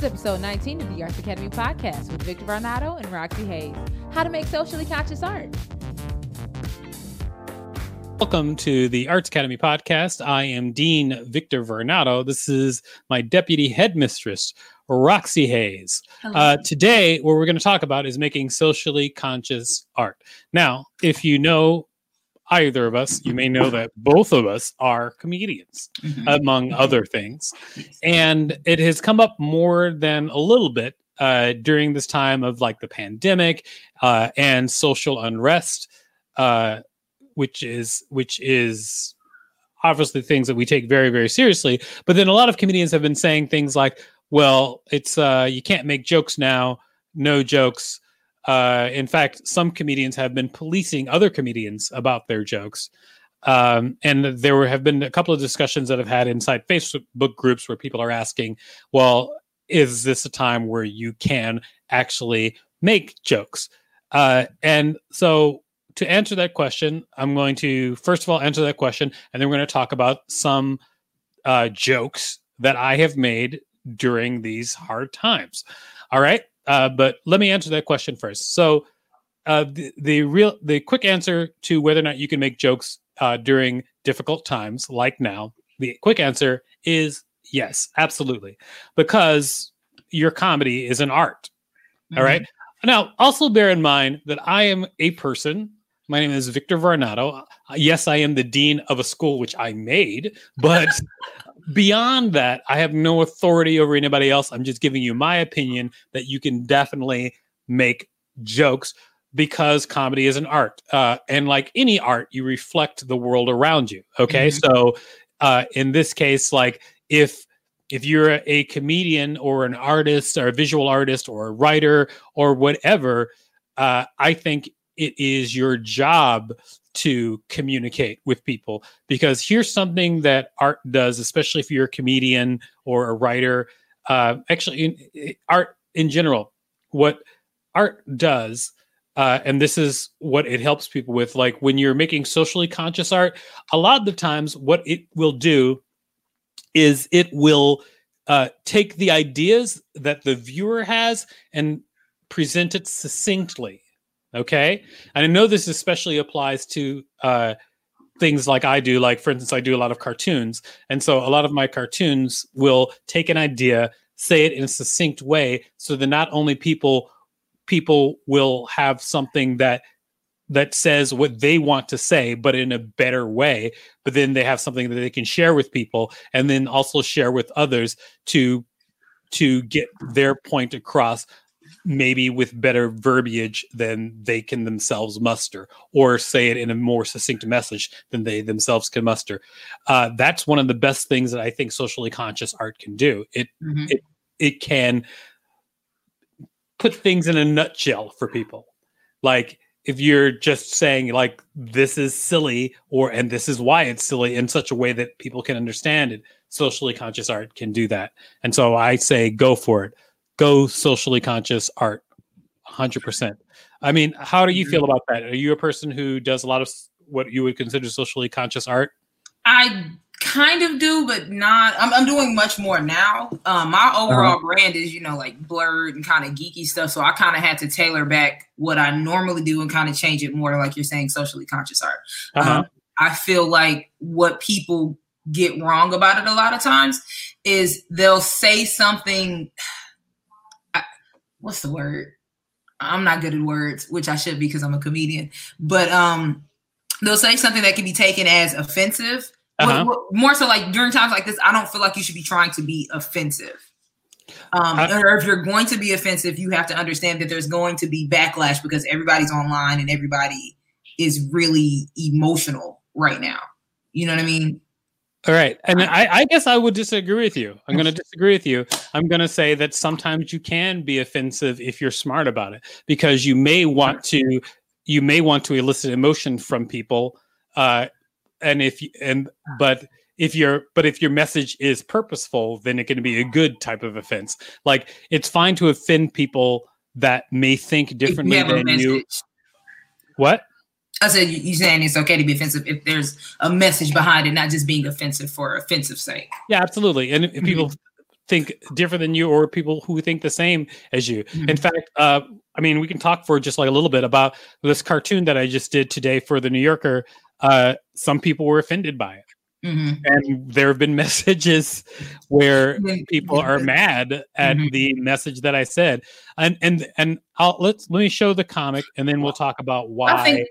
Is episode 19 of the Arts Academy podcast with Victor Varnado and Roxy Hayes. How to make socially conscious art. Welcome to the Arts Academy podcast. I am Dean Victor Varnado. This is my deputy headmistress, Roxy Hayes. Uh, today, what we're going to talk about is making socially conscious art. Now, if you know either of us, you may know that both of us are comedians, among other things. And it has come up more than a little bit uh, during this time of like the pandemic uh, and social unrest, uh, which is which is obviously things that we take very very seriously. But then a lot of comedians have been saying things like, "Well, it's uh, you can't make jokes now, no jokes." Uh, in fact, some comedians have been policing other comedians about their jokes. Um, and there were, have been a couple of discussions that I've had inside Facebook groups where people are asking, well, is this a time where you can actually make jokes? Uh, and so to answer that question, I'm going to first of all answer that question, and then we're going to talk about some uh, jokes that I have made during these hard times. All right. Uh, but let me answer that question first. So, uh, the, the real, the quick answer to whether or not you can make jokes uh, during difficult times like now, the quick answer is yes, absolutely, because your comedy is an art. All right. Now, also bear in mind that I am a person. My name is Victor Varnado. Yes, I am the dean of a school which I made, but beyond that, I have no authority over anybody else. I'm just giving you my opinion that you can definitely make jokes because comedy is an art. Uh, and like any art, you reflect the world around you. Okay. So uh, in this case, like if if you're a comedian or an artist or a visual artist or a writer or whatever, uh, I think it is your job to communicate with people because here's something that art does, especially if you're a comedian or a writer. Uh, actually, in, in- art in general, what art does, uh, and this is what it helps people with, like when you're making socially conscious art, a lot of the times what it will do is it will uh, take the ideas that the viewer has and present it succinctly. Okay. And I know this especially applies to uh, things like I do. Like, for instance, I do a lot of cartoons. And so a lot of my cartoons will take an idea, say it in a succinct way so that not only people people will have something that that says what they want to say but in a better way but then they have something that they can share with people and then also share with others to to get their point across maybe with better verbiage than they can themselves muster or say it in a more succinct message than they themselves can muster. Uh, that's one of the best things that i think socially conscious art can do. It it, it can put things in a nutshell for people. Like if you're just saying like this is silly or and this is why it's silly in such a way that people can understand it socially conscious art can do that. And so i say go for it go socially conscious art 100% i mean how do you feel about that are you a person who does a lot of what you would consider socially conscious art I kind of do, but not. I'm, I'm doing much more now. Um, my overall brand is, you know, like blurred and kind of geeky stuff. So I kind of had to tailor back what I normally do and kind of change it more, like you're saying, socially conscious art. uh-huh. Um, I feel like what people get wrong about it a lot of times is they'll say something. What's the word? I'm not good at words, which I should be because I'm a comedian. But um, they'll say something that can be taken as offensive. Uh-huh. What- what- more so, like during times like this, I don't feel like you should be trying to be offensive. Um, I- or if you're going to be offensive, you have to understand that there's going to be backlash because everybody's online and everybody is really emotional right now. You know what I mean? All right. And I, I, guess I would disagree with you. I'm going to disagree with you. I'm going to say that sometimes you can be offensive if you're smart about it because you may want to you may want to elicit emotion from people uh and if you and but if your but if your message is purposeful then it can be a good type of offense like it's fine to offend people that may think differently than you what I said you saying it's okay to be offensive if there's a message behind it, not just being offensive for offensive sake. Yeah, absolutely. And if mm-hmm. people think different than you, or people who think the same as you, mm-hmm. in fact, uh, I mean, we can talk for just like a little bit about this cartoon that I just did today for the New Yorker. Uh, some people were offended by it. Mm-hmm. And there have been messages where people are mad at mm-hmm. the message that I said, and and and I'll let's let me show the comic, and then we'll talk about why I think,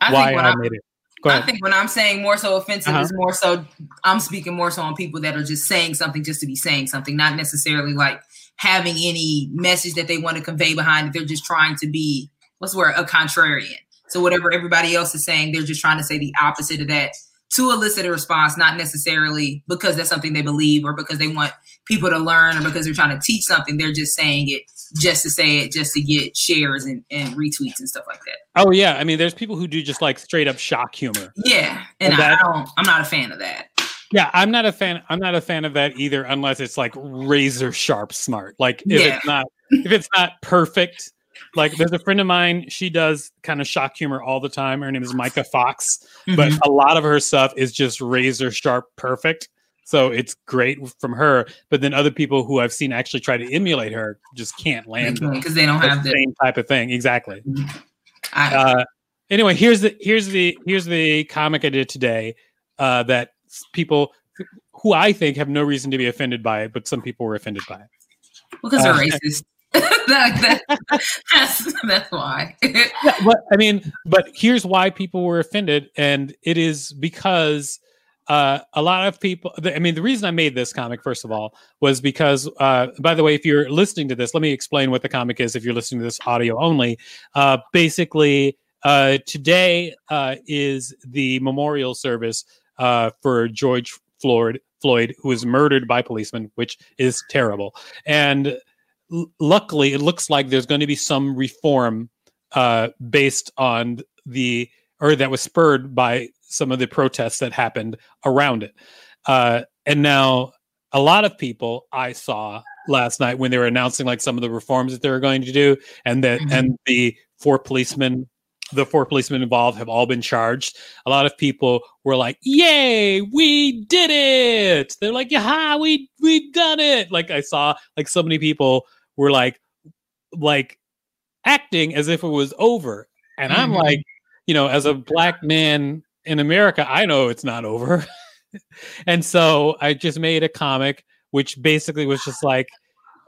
I why I, I made it. I think when I'm saying more so offensive uh-huh. is more so I'm speaking more so on people that are just saying something just to be saying something, not necessarily like having any message that they want to convey behind it. They're just trying to be what's the word a contrarian. So whatever everybody else is saying, they're just trying to say the opposite of that to elicit a response, not necessarily because that's something they believe or because they want people to learn or because they're trying to teach something. They're just saying it just to say it, just to get shares and, and retweets and stuff like that. Oh yeah, I mean, there's people who do just like straight up shock humor. Yeah, and, and that, I don't. I'm not a fan of that. Yeah, I'm not a fan. I'm not a fan of that either, unless it's like razor sharp smart. Like if yeah. it's not if it's not perfect, like there's a friend of mine she does kind of shock humor all the time her name is micah fox mm-hmm. but a lot of her stuff is just razor sharp perfect so it's great from her but then other people who i've seen actually try to emulate her just can't land because they don't have the same type of thing exactly mm-hmm. I, uh, anyway here's the here's the here's the comic i did today uh, that people who i think have no reason to be offended by it but some people were offended by it because uh, they're racist that, that, that's that's why. yeah, but I mean, but here's why people were offended, and it is because uh, a lot of people. I mean, the reason I made this comic, first of all, was because. Uh, by the way, if you're listening to this, let me explain what the comic is. If you're listening to this audio only, uh, basically, uh, today uh, is the memorial service uh, for George Floyd, Floyd, who was murdered by policemen, which is terrible, and luckily, it looks like there's going to be some reform uh, based on the or that was spurred by some of the protests that happened around it. Uh, and now, a lot of people I saw last night when they were announcing like some of the reforms that they were going to do, and that mm-hmm. and the four policemen the four policemen involved have all been charged. A lot of people were like, "Yay, we did it!" They're like, "Yeah, we we done it!" Like I saw like so many people were like like acting as if it was over. And I'm mm-hmm. like, you know, as a black man in America, I know it's not over. and so I just made a comic which basically was just like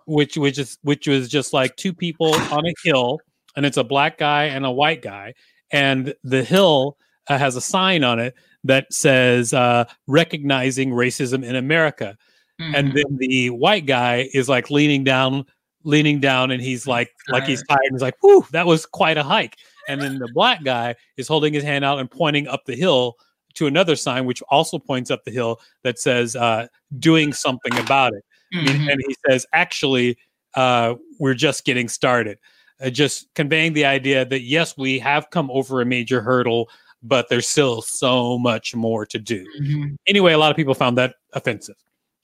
which which is which was just like two people on a hill and it's a black guy and a white guy and the hill uh, has a sign on it that says uh, recognizing racism in America. Mm-hmm. And then the white guy is like leaning down leaning down and he's like like he's tired and he's like whoo that was quite a hike and then the black guy is holding his hand out and pointing up the hill to another sign which also points up the hill that says uh, doing something about it mm-hmm. and he says actually uh, we're just getting started uh, just conveying the idea that yes we have come over a major hurdle but there's still so much more to do mm-hmm. anyway a lot of people found that offensive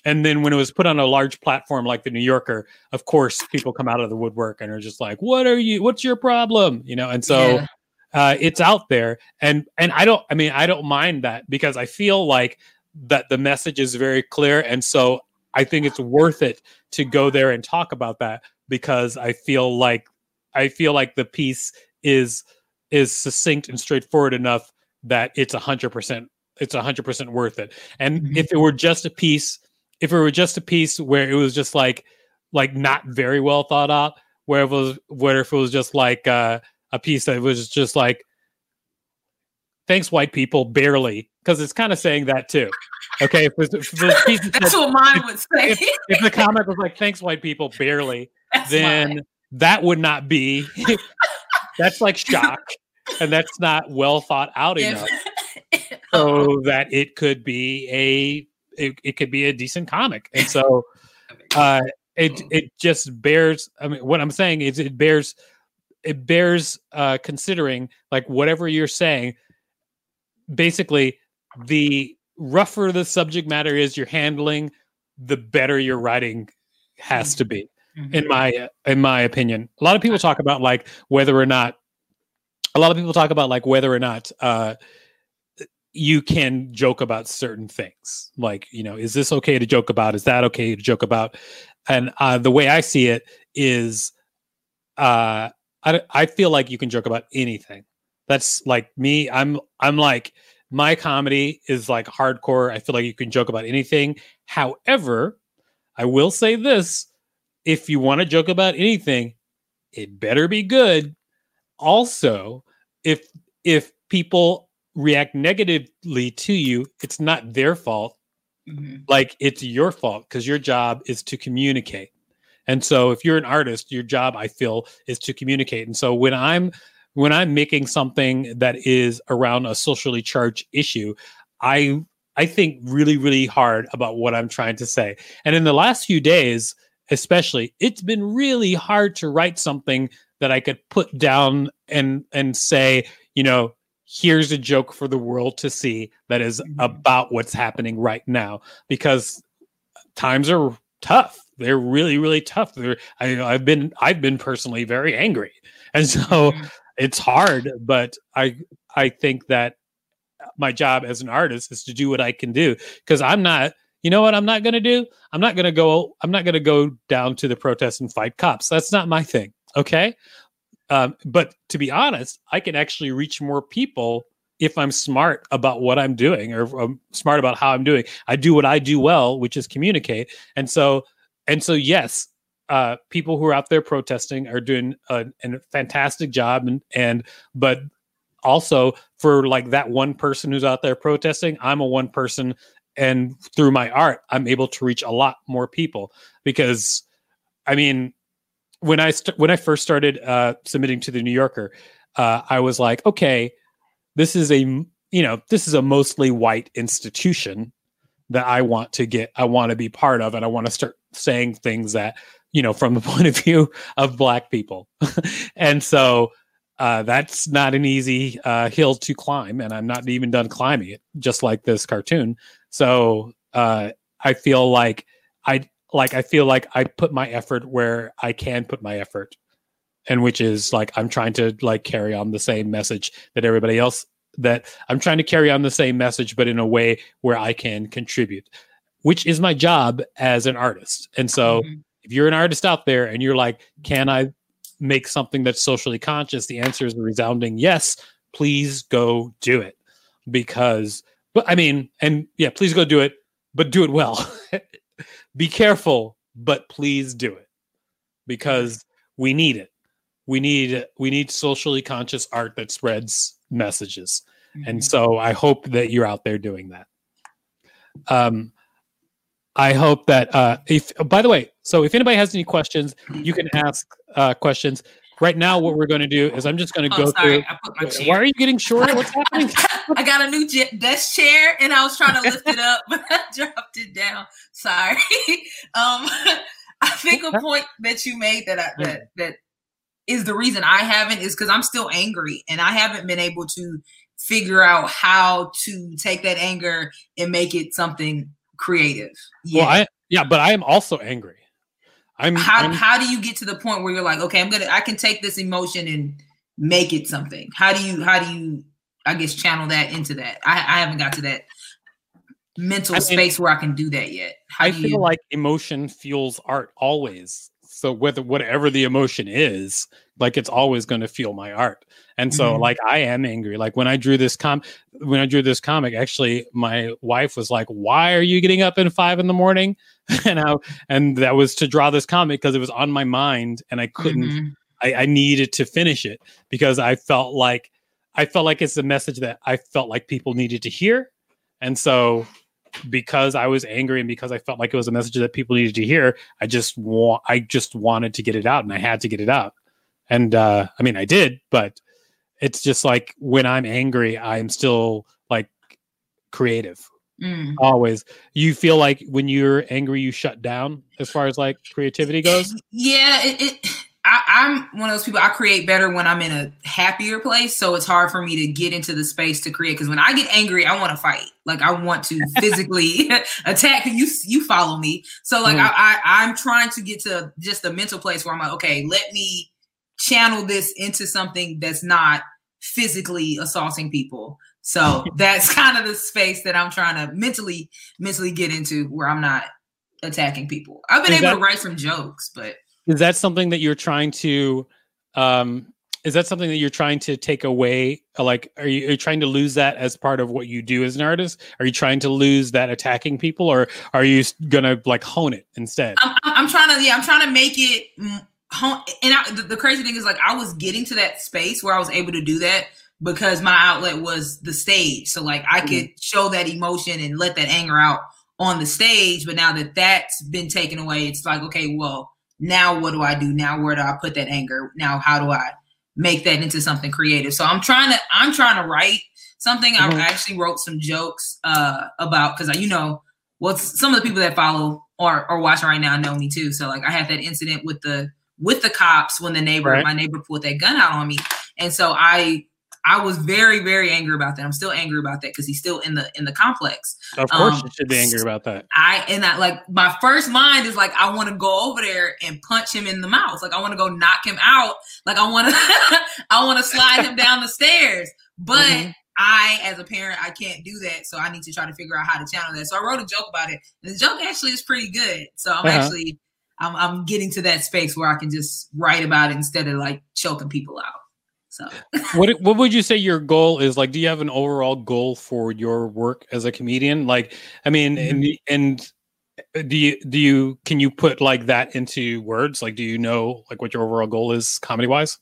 and then when it was put on a large platform like the New Yorker, of course, people come out of the woodwork and are just like, "What are you? What's your problem?" You know, and so yeah. uh, it's out there, and and I don't, I mean, I don't mind that because I feel like that the message is very clear, and so I think it's worth it to go there and talk about that because I feel like I feel like the piece is is succinct and straightforward enough that it's a hundred percent it's a hundred percent worth it. And mm-hmm. if it were just a piece if it were just a piece where it was just like like not very well thought out, where it was where if it was just like uh, a piece that was just like thanks white people barely because it's kind of saying that too. Okay, if, if, that's what mine would say. If, if, the comment was like thanks white people barely, that's then mine. that would not be. that's like shock, and that's not well thought out enough. so that it could be a it, it could be a decent comic. And so uh it it just bears I mean what I'm saying is it bears it bears uh considering like whatever you're saying basically the rougher the subject matter is you're handling the better your writing has to be Mhm. in my in my opinion a lot of people talk about like whether or not a lot of people talk about like whether or not uh you can joke about certain things. Like you know is this okay to joke about? Is that okay to joke about? And uh the way i see it is uh i i feel like you can joke about anything. That's like me i'm i'm like my comedy is like hardcore. I feel like you can joke about anything. However i will say this if you want to joke about anything it better be good. Also if if people react negatively to you it's not their fault. Mhm. like it's your fault because your job is to communicate. And so if you're an artist your job i feel is to communicate. And so when i'm when i'm making something that is around a socially charged issue i i think really really hard about what i'm trying to say. And in the last few days especially it's been really hard to write something that i could put down and and say you know here's a joke for the world to see that is Mhm. about what's happening right now because times are tough. They're really really tough. They're, I, i've been i've been personally very angry. And so Mhm. it's hard but i i think that my job as an artist is to do what i can do because i'm not you know what i'm not going to do? I'm not going to go i'm not going to go down to the protest and fight cops. That's not my thing okay um, but to be honest i can actually reach more people if i'm smart about what i'm doing or um, smart about how i'm doing. I do what i do well which is communicate. And so and so yes uh, people who are out there protesting are doing a, a fantastic job. And and but also for like that one person who's out there protesting i'm a one person. And through my art i'm able to reach a lot more people because i mean when i st- when i first started uh submitting to the new yorker uh i was like okay this is a you know this is a mostly white institution that i want to get i want to be part of and i want to start saying things that you know from the point of view of black people and so uh, that's not an easy uh, hill to climb, and I'm not even done climbing it. Just like this cartoon, so uh, I feel like I like I feel like I put my effort where I can put my effort, and which is like I'm trying to like carry on the same message that everybody else that I'm trying to carry on the same message, but in a way where I can contribute, which is my job as an artist. And so, Mhm. if you're an artist out there and you're like, can I make something that's socially conscious? The answer is a resounding yes. Please go do it. Because, but I mean, and yeah, please go do it, but do it well. Be careful, but please do it because we need it. We need we need socially conscious art that spreads messages. And Mhm. so I hope that you're out there doing that. Um, I hope that uh, if by the way, so if anybody has any questions, you can ask uh, questions. Right now, what we're going to do is I'm just going to Oh, go sorry, through. I put my. Why are you getting shorter? What's happening? I got a new desk chair and I was trying to lift it up, but I dropped it down. Sorry. Um, I think a point that you made that I, that that is the reason I haven't is because I'm still angry and I haven't been able to figure out how to take that anger and make it something creative. Well. I yeah, but I am also angry. I'm, how I'm how do you get to the point where you're like, okay, I'm gonna I can take this emotion and make it something. How do you how do you I guess channel that into that? I, I haven't got to that mental I mean, space where I can do that yet. How I feel you like emotion fuels art always. So whether whatever the emotion is, like it's always going to fuel my art. And so Mhm. like I am angry. Like when I drew this com when I drew this comic, actually my wife was like, "Why are you getting up at 5 in the morning?" and I and that was to draw this comic because it was on my mind and I couldn't Mhm. I, I needed to finish it because I felt like I felt like it's a message that I felt like people needed to hear. And so because I was angry and because I felt like it was a message that people needed to hear, I just want I just wanted to get it out and I had to get it out. And uh I mean I did, but it's just like when I'm angry, I'm still like creative. Mm. Always. You feel like when you're angry, you shut down as far as like creativity goes. Yeah, it, it I'm one of those people. I create better when I'm in a happier place, so it's hard for me to get into the space to create. Because when I get angry, I want to fight. Like I want to physically attack. You you follow me. So like Mm. I, I I'm trying to get to just a mental place where I'm like, okay, let me channel this into something that's not physically assaulting people. So that's kind of the space that I'm trying to mentally mentally get into where I'm not attacking people. I've been Is able that- to write some jokes, but Is that something that you're trying to? um is that something that you're trying to take away? Like are you, are you trying to lose that as part of what you do as an artist? Are you trying to lose that attacking people or are you gonna like hone it instead? I'm, I'm trying to yeah i'm trying to make it hone and I, the, the crazy thing is like i was getting to that space where i was able to do that because my outlet was the stage. So like i could show that emotion and let that anger out on the stage but now that that's been taken away it's like okay well now what do i do? Now where do i put that anger? Now how do i make that into something creative? So i'm trying to i'm trying to write something. Mhm. i actually wrote some jokes uh about because I you know well some of the people that follow or or watching right now know me too. So like i had that incident with the with the cops when the neighbor Right. my neighbor pulled that gun out on me. And so i i was very very angry about that i'm still angry about that because he's still in the in the complex of course um, you should be angry about that I and I like my first mind is like I want to go over there and punch him in the mouth. Like I want to go knock him out. Like I want to I want to slide him down the stairs. But Mhm. I, as a parent, I can't do that. So I need to try to figure out how to channel that. So I wrote a joke about it. And the joke actually is pretty good. So I'm Uh-huh. actually I'm I'm getting to that space where I can just write about it instead of like choking people out. So. What what would you say your goal is? Like do you have an overall goal for your work as a comedian? Like i mean and and uh, do you do you can you put like that into words? Like do you know like what your overall goal is comedy wise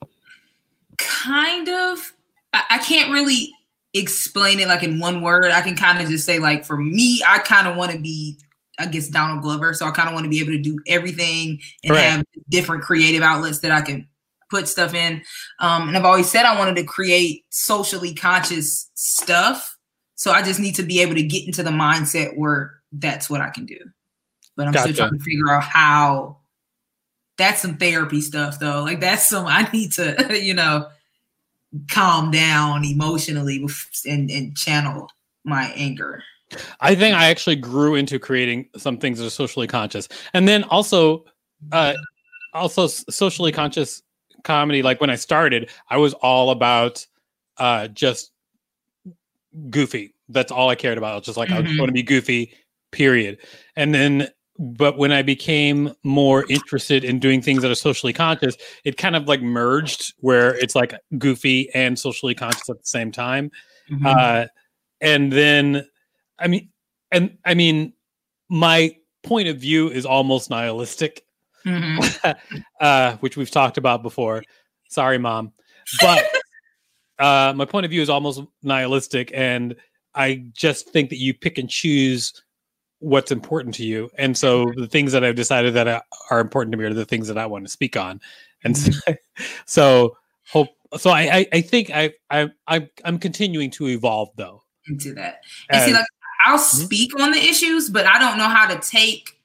kind of. I, I can't really explain it like in one word. I can kind of just say like for me i kind of want to be i guess donald glover. So i kind of want to be able to do everything and Right. have different creative outlets that i can put stuff in. Um and i've always said i wanted to create socially conscious stuff. So i just need to be able to get into the mindset where that's what i can do. But i'm Gotcha. still trying to figure out how. That's some therapy stuff though. Like that's some i need to you know calm down emotionally and, and channel my anger. i think i actually grew into creating some things that are socially conscious. And then also uh also socially conscious comedy like when i started i was all about uh just goofy. That's all i cared about. I was just like i just Mhm. want to be goofy period. And then but when i became more interested in doing things that are socially conscious it kind of like merged where it's like goofy and socially conscious at the same time. Mhm. uh and then i mean and i mean my point of view is almost nihilistic Mhm. uh which we've talked about before. Sorry mom. But uh my point of view is almost nihilistic and i just think that you pick and choose what's important to you. And so the things that i've decided that are- important to me are the things that i want to speak on. And so, so hope so i i, I think i i I- i'm continuing to evolve though. Into that. And see, like I'll Mhm. speak on the issues, but I don't know how to take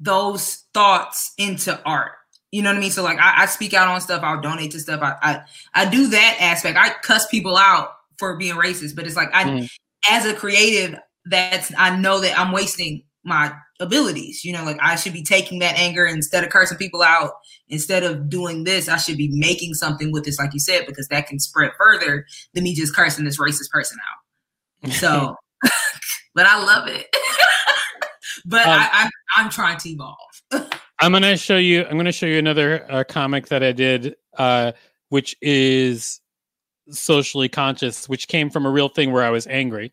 those thoughts into art. You know what I mean? So like I, I speak out on stuff, I'll donate to stuff. I, I I do that aspect. I cuss people out for being racist, but it's like I Mhm. as a creative, that's I know that I'm wasting my abilities. You know, like I should be taking that anger instead of cursing people out, instead of doing this, I should be making something with this, like you said, because that can spread further than me just cursing this racist person out. So, but I love it. but Um, I, I'm I'm trying to evolve. I'm gonna show you. I'm gonna show you another uh, comic that I did, uh, which is socially conscious, which came from a real thing where I was angry.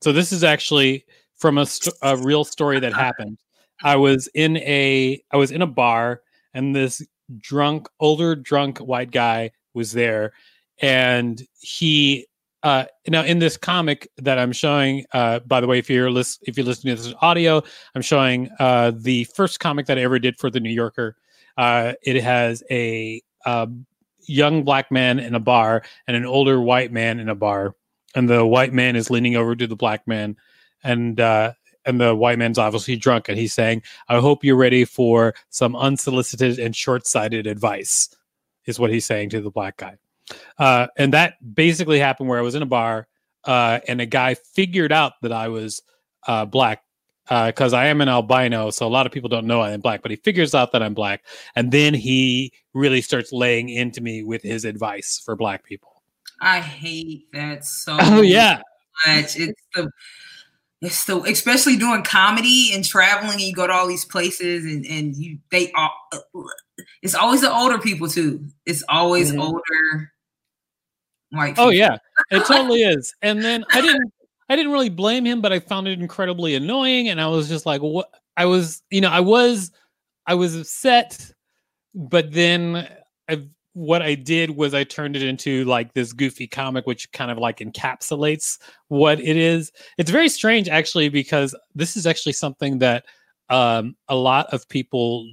So this is actually from a, st- a real story that happened. I was in a I was in a bar, and this drunk, older drunk white guy was there, and he. Uh, now in this comic that I'm showing, uh, by the way, if you're lis- if you're listening to this audio, I'm showing uh, the first comic that I ever did for the New Yorker. Uh, it has a um, young black man in a bar and an older white man in a bar, and the white man is leaning over to the black man, and uh, and the white man's obviously drunk, and he's saying, "I hope you're ready for some unsolicited and short-sighted advice," is what he's saying to the black guy. Uh, and that basically happened where I was in a bar, uh, and a guy figured out that I was uh, black because uh, I am an albino, so a lot of people don't know I am black. But he figures out that I'm black, and then he really starts laying into me with his advice for black people. I hate that so. Oh yeah, much. It's the it's the especially doing comedy and traveling. And you go to all these places, and and you they all. It's always the older people too. It's always mm-hmm. older. White. Oh yeah, it totally is. And then I didn't I didn't really blame him, but I found it incredibly annoying. And I was just like, what? I was, you know, I was, I was upset, but then I, what I did was I turned it into like this goofy comic, which kind of like encapsulates what it is. It's very strange, actually, because this is actually something that um, a lot of people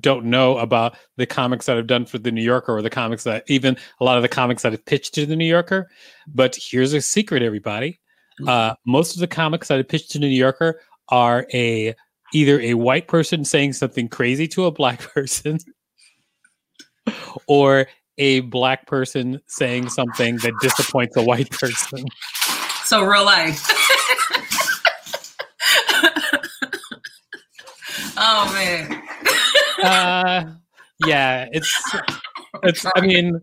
don't know about the comics that I've done for the New Yorker or the comics that even a lot of the comics that I've pitched to the New Yorker. But here's a secret, everybody. Uh, most of the comics that I pitched to the New Yorker are a either a white person saying something crazy to a black person or a black person saying something that disappoints a white person. So real life. oh man uh, yeah, it's it's. I mean,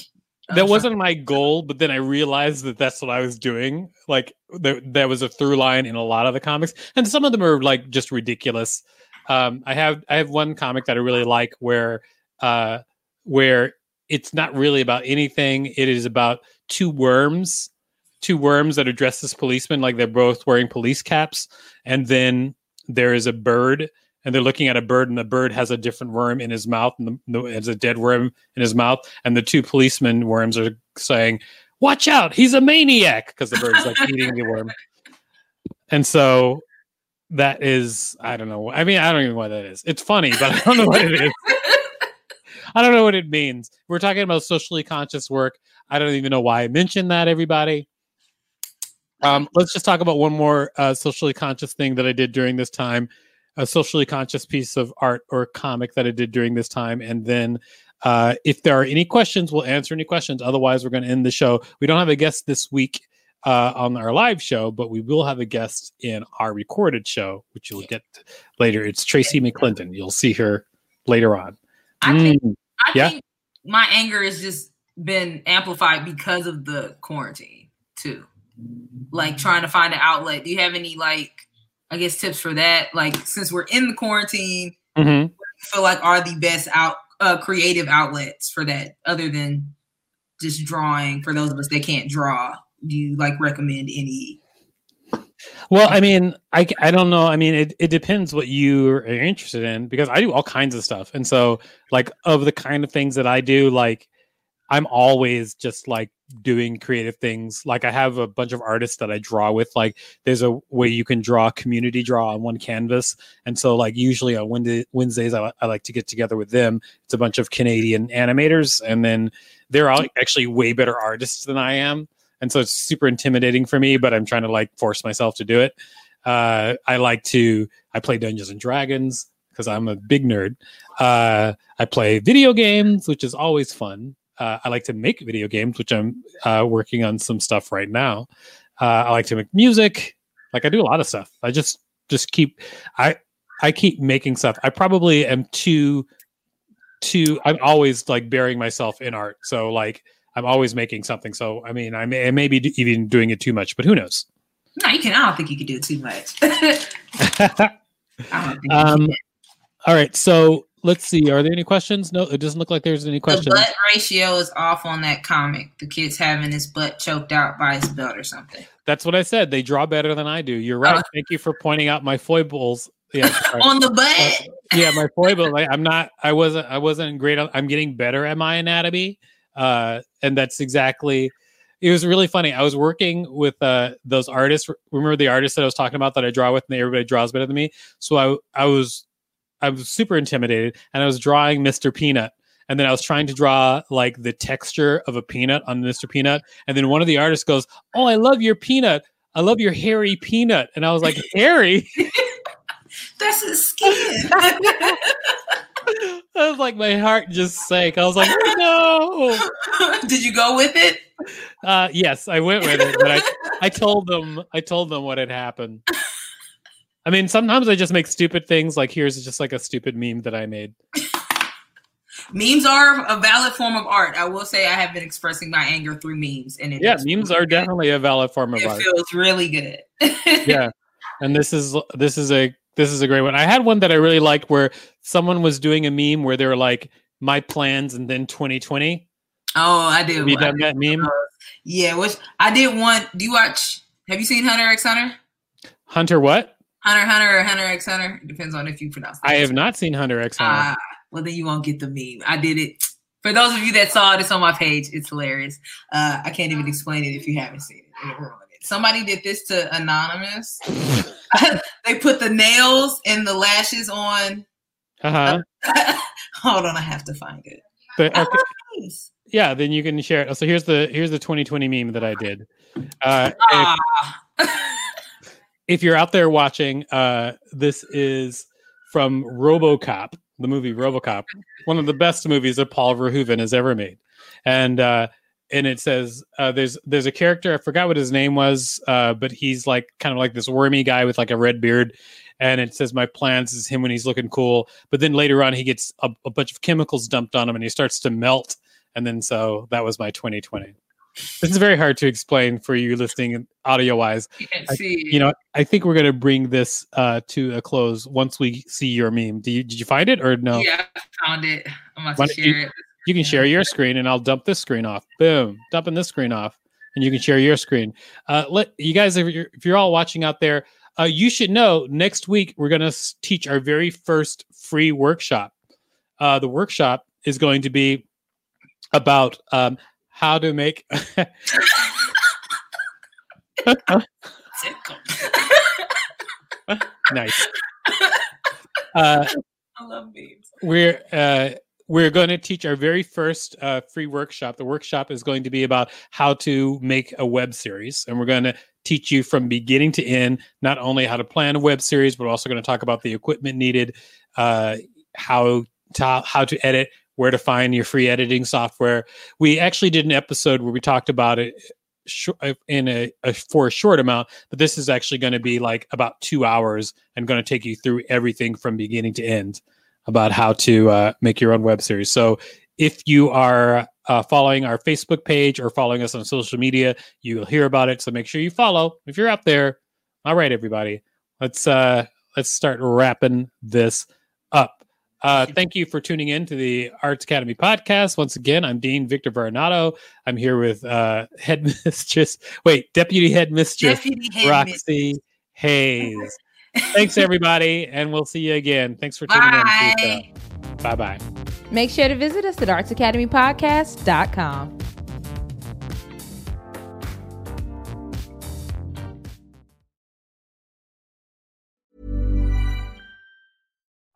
that wasn't my goal, but then I realized that that's what I was doing. Like there, there was a through line in a lot of the comics, and some of them are like just ridiculous. Um, I have I have one comic that I really like where uh, where it's not really about anything. It is about two worms, two worms that are dressed as policemen, like they're both wearing police caps, and then there is a bird and they're looking at a bird and the bird has a different worm in his mouth and the, has a dead worm in his mouth and the two policemen worms are saying watch out he's a maniac because the bird's like eating the worm. And so that is i don't know i mean i don't even know what that is. It's funny but i don't know what it is. I don't know what it means. We're talking about socially conscious work. I don't even know why i mentioned that everybody. Um, let's just talk about one more uh, socially conscious thing that i did during this time a socially conscious piece of art or comic that I did during this time. And then uh, if there are any questions, we'll answer any questions. Otherwise, we're going to end the show. We don't have a guest this week uh, on our live show, but we will have a guest in our recorded show, which you'll get later. It's Tracy McClinton. You'll see her later on. I think, mm. I yeah? think my anger has just been amplified because of the quarantine too. Like trying to find an outlet. Do you have any like I guess tips for that. Like since we're in the quarantine, mm-hmm. feel like are the best out uh, creative outlets for that, other than just drawing. For those of us that can't draw, do you like recommend any? Well, I mean, I, I don't know. I mean, it, it depends what you are interested in because I do all kinds of stuff. And so, like, of the kind of things that I do, like, I'm always just like doing creative things. Like I have a bunch of artists that I draw with. Like there's a way you can draw community draw on one canvas, and so like usually on Wednesdays I, I like to get together with them. It's a bunch of Canadian animators, and then they're all actually way better artists than I am, and so it's super intimidating for me. But I'm trying to like force myself to do it. Uh, I like to I play Dungeons and Dragons because I'm a big nerd. Uh, I play video games, which is always fun uh, I like to make video games, which I'm uh, working on some stuff right now. Uh, I like to make music. Like I do a lot of stuff. I just just keep I I keep making stuff. I probably am too too. I'm always like burying myself in art. So like I'm always making something. So I mean, I may, I may be even doing it too much, but who knows? No, you can. I don't think you can do it too much. um, all right. So let's see. Are there any questions? No, it doesn't look like there's any questions. The butt ratio is off on that comic. The kid's having his butt choked out by his belt or something. That's what I said. They draw better than I do. You're right. Uh, Thank you for pointing out my foibles. Yeah, on the butt. Uh, yeah, my foible. Like, I'm not. I wasn't. I wasn't great. I'm getting better at my anatomy, uh, and that's exactly. It was really funny. I was working with uh, those artists. Remember the artists that I was talking about that I draw with, and everybody draws better than me. So I, I was I was super intimidated and I was drawing Mr. Peanut and then I was trying to draw like the texture of a peanut on Mr. Peanut, and then one of the artists goes, "Oh, I love your peanut. I love your hairy peanut," and I was like, "Hairy." That's his skin. I was like, my heart just sank. I was like, no. Did you go with it? Uh, yes, I went with it, but I, I told them, I told them what had happened. I mean, sometimes I just make stupid things. Like here's just like a stupid meme that I made. memes are a valid form of art. I will say I have been expressing my anger through memes, and it yeah, memes really are definitely a valid form of it art. It feels really good. yeah, and this is this is a this is a great one. I had one that I really liked where someone was doing a meme where they were like, "My plans," and then 2020. Oh, I did. Have you done that meme? Yeah, which I did one. Do you watch? Have you seen Hunter X Hunter? Hunter, what? Hunter Hunter or Hunter X Hunter? It depends on if you pronounce. It. I have not seen Hunter X Hunter. Ah, well then you won't get the meme. I did it. For those of you that saw it, it's on my page. It's hilarious. Uh, I can't even explain it if you haven't seen it. It'll ruin it. Somebody did this to Anonymous. they put the nails and the lashes on. uh huh. Hold on, I have to find it. But okay, Nice. yeah, then you can share it. So here's the here's the 2020 meme that I did. Uh, if, Ah. if you're out there watching, uh, this is from RoboCop, the movie RoboCop, one of the best movies that Paul Verhoeven has ever made, and uh, and it says uh, there's there's a character I forgot what his name was, uh, but he's like kind of like this wormy guy with like a red beard, and it says my plans is him when he's looking cool, but then later on he gets a, a bunch of chemicals dumped on him and he starts to melt, and then so that was my 2020. This is very hard to explain for you listening audio wise. You can't I- see. You know, I think we're gonna bring this uh, to a close once we see your meme. Do you did you find it or no? Yeah, I found it. I'm about Why to don't you- share it. You can share your screen, and I'll dump this screen off. Boom, dumping this screen off, and you can share your screen. Uh, let you guys, if you're, if you're all watching out there, uh, you should know next week we're gonna teach our very first free workshop. Uh, the workshop is going to be about um, how to make. nice. Uh, I love memes. we're uh, we're going to teach our very first uh, free workshop. The workshop is going to be about how to make a web series, and we're going to teach you from beginning to end, not only how to plan a web series, but also going to talk about the equipment needed, uh, how to how to edit, where to find your free editing software. We actually did an episode where we talked about it uh, in a, a for a short amount, but this is actually going to be like about two hours and going to take you through everything from beginning to end about how to uh, make your own web series. So if you are uh, following our Facebook page or following us on social media, you'll hear about it. So make sure you follow if you're out there. All right, everybody, let's uh, let's start wrapping this. Uh, thank you for tuning in to the Arts Academy podcast. Once again, I'm Dean Victor Varnado. I'm here with uh, headmistress, wait, deputy headmistress Deputy head Roxy Hayes. Thanks, everybody, and we'll see you again. Thanks for tuning in. Bye. Bye bye. Make sure to visit us at artsacademypodcast.com.